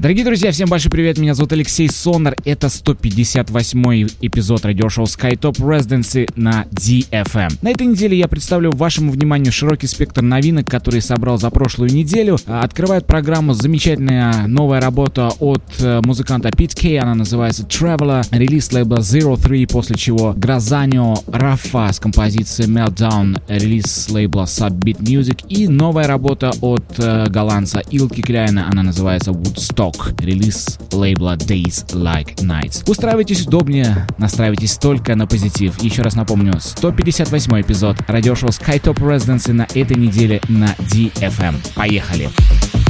Дорогие друзья, всем большой привет, меня зовут Алексей Сонар, это 158-й эпизод радиошоу SkyTop Residency на DFM. На этой неделе я представлю вашему вниманию широкий спектр новинок, которые собрал за прошлую неделю. А, открывает программу замечательная новая работа от э, музыканта Pete Kay, она называется Traveler, релиз лейбла Zero Three, после чего Гразанио Рафа с композицией Meltdown, релиз лейбла Subbeat Music и новая работа от э, голландца Илки Кляйна, она называется Woodstock. Rock, релиз лейбла Days Like Nights. Устраивайтесь удобнее, настраивайтесь только на позитив. Еще раз напомню, 158 эпизод радиошоу SkyTop Residency на этой неделе на DFM. Поехали! Поехали!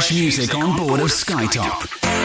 Fresh music on board of Skytop.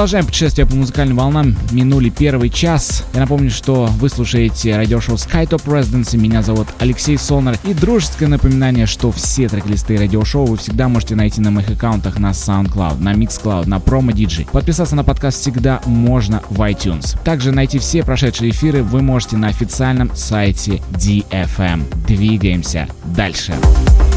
Продолжаем путешествие по музыкальным волнам. Минули первый час. Я напомню, что вы слушаете радиошоу SkyTop Residency. Меня зовут Алексей Сонар. И дружеское напоминание, что все трек-листы радиошоу вы всегда можете найти на моих аккаунтах на SoundCloud, на Mixcloud, на Promo DJ. Подписаться на подкаст всегда можно в iTunes. Также найти все прошедшие эфиры вы можете на официальном сайте DFM. Двигаемся дальше. Дальше.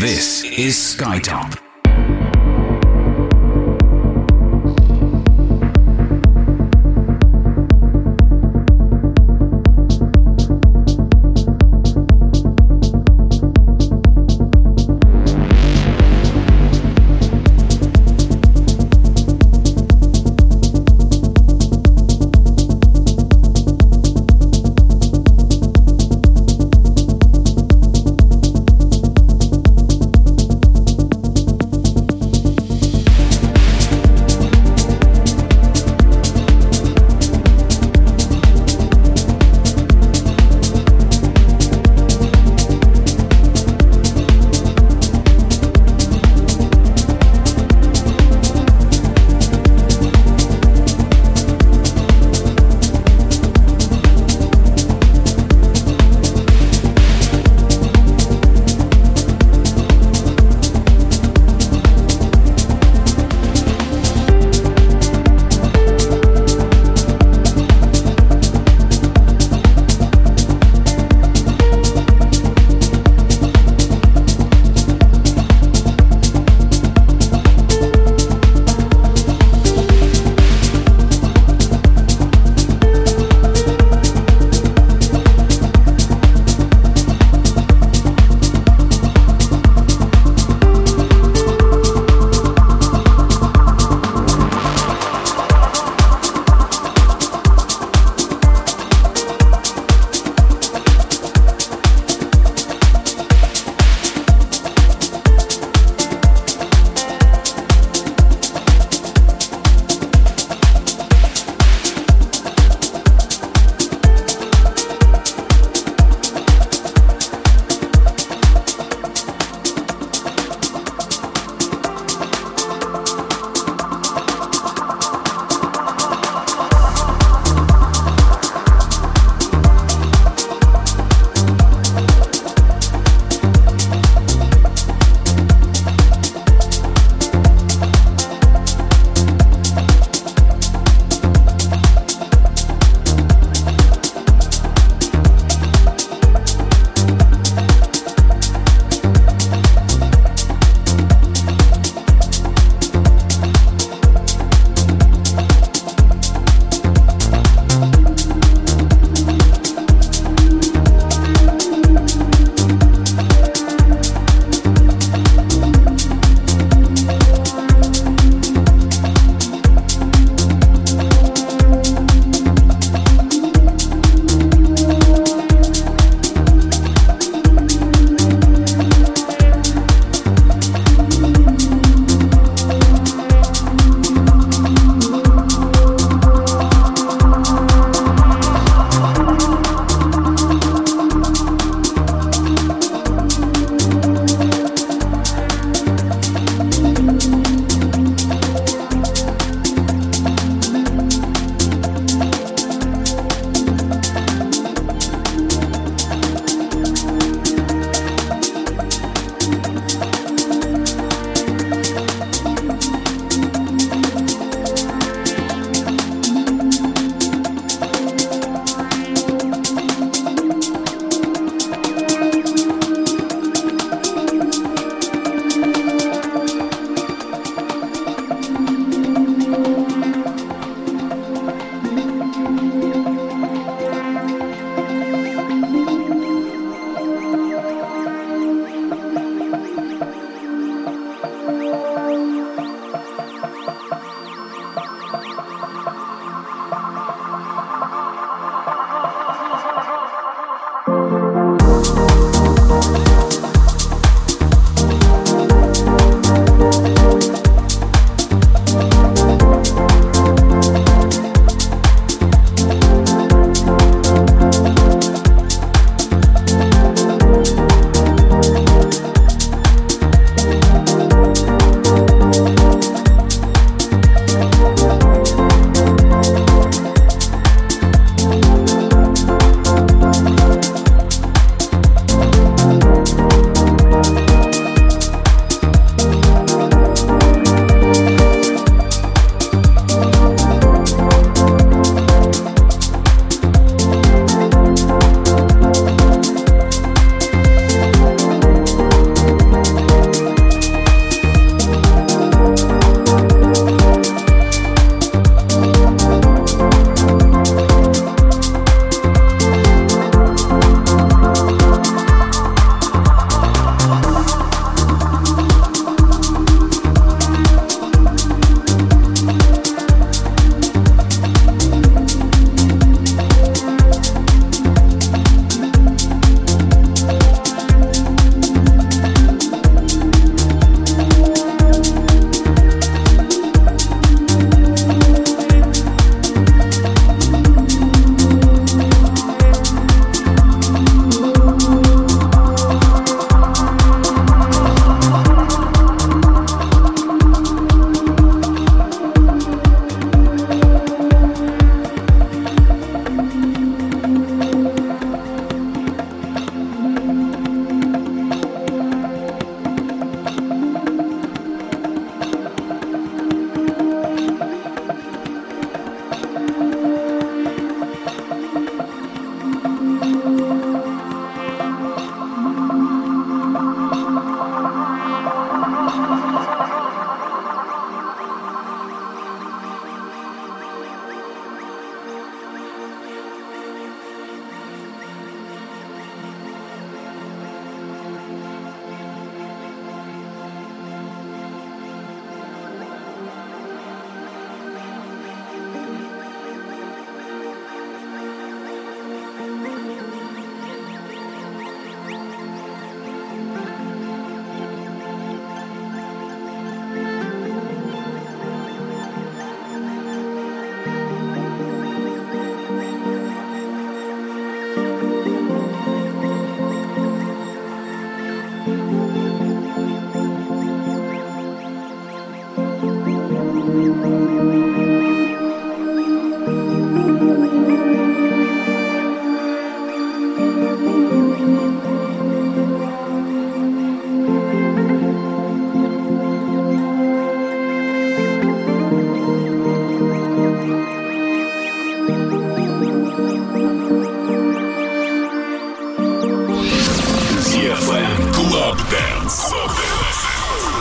This is Skytop.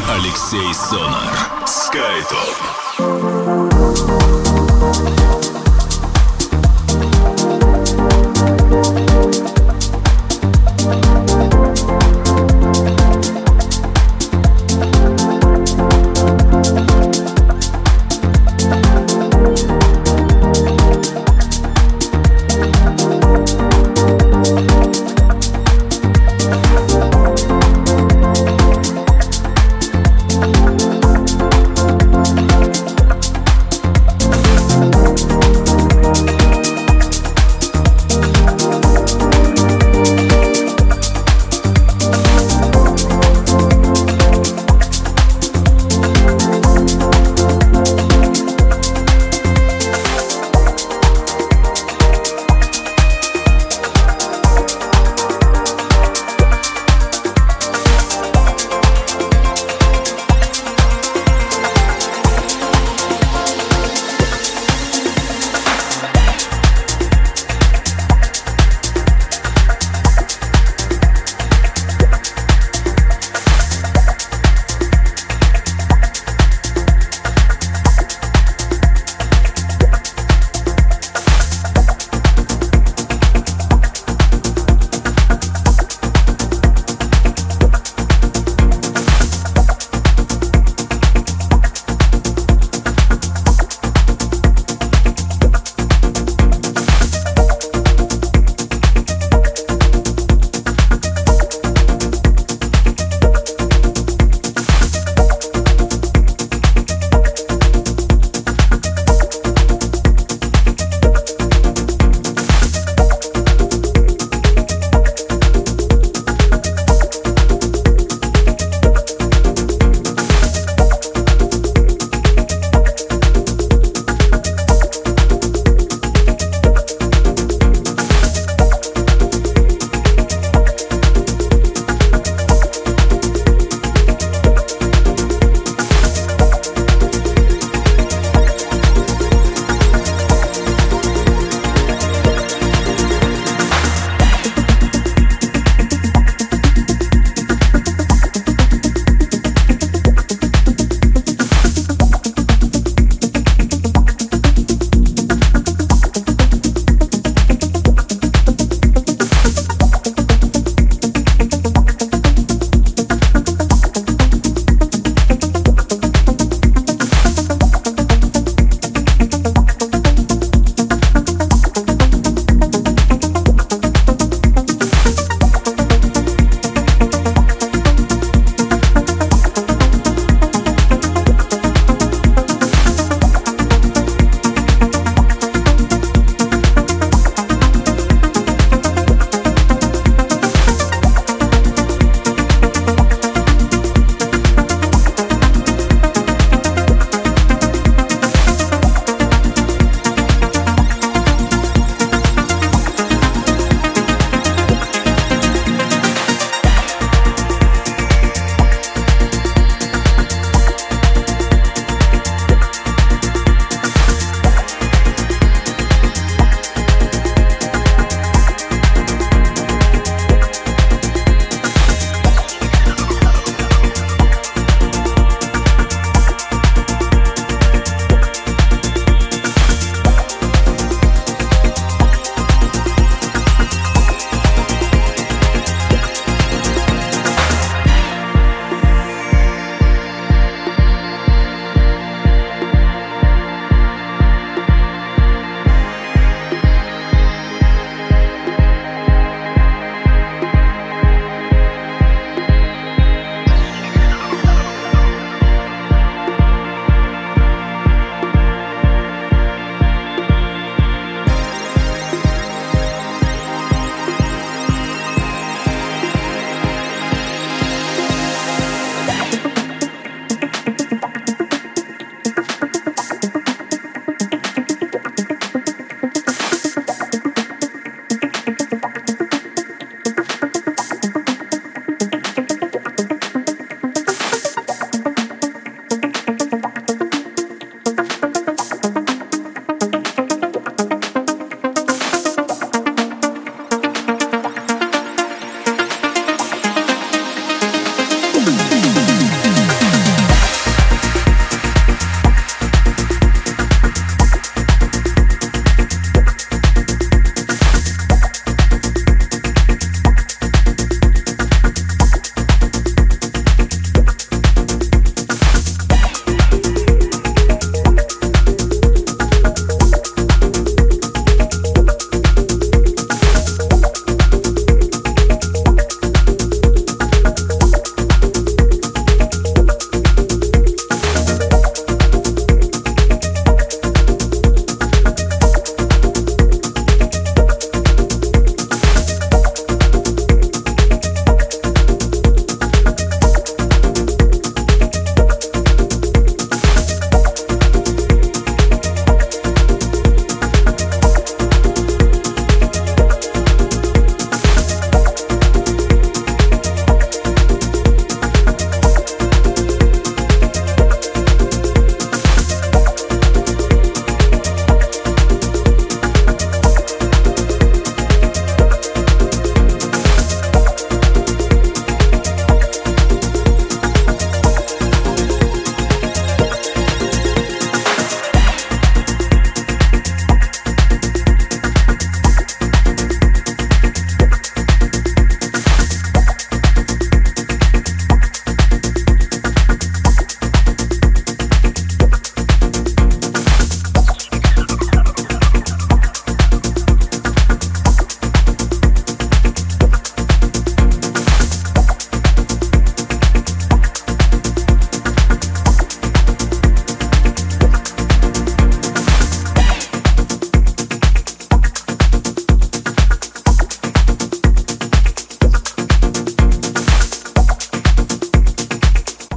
Алексей Сонар. Скайтоп.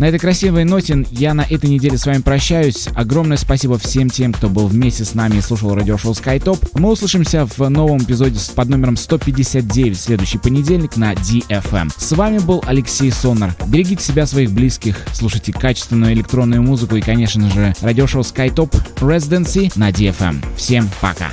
На этой красивой ноте я на этой неделе с вами прощаюсь. Огромное спасибо всем тем, кто был вместе с нами и слушал радиошоу SkyTop. Мы услышимся в новом эпизоде под номером 159 в следующий понедельник на DFM. С вами был Алексей Сонар. Берегите себя, своих близких, слушайте качественную электронную музыку и, конечно же, радиошоу SkyTop Residency на DFM. Всем пока!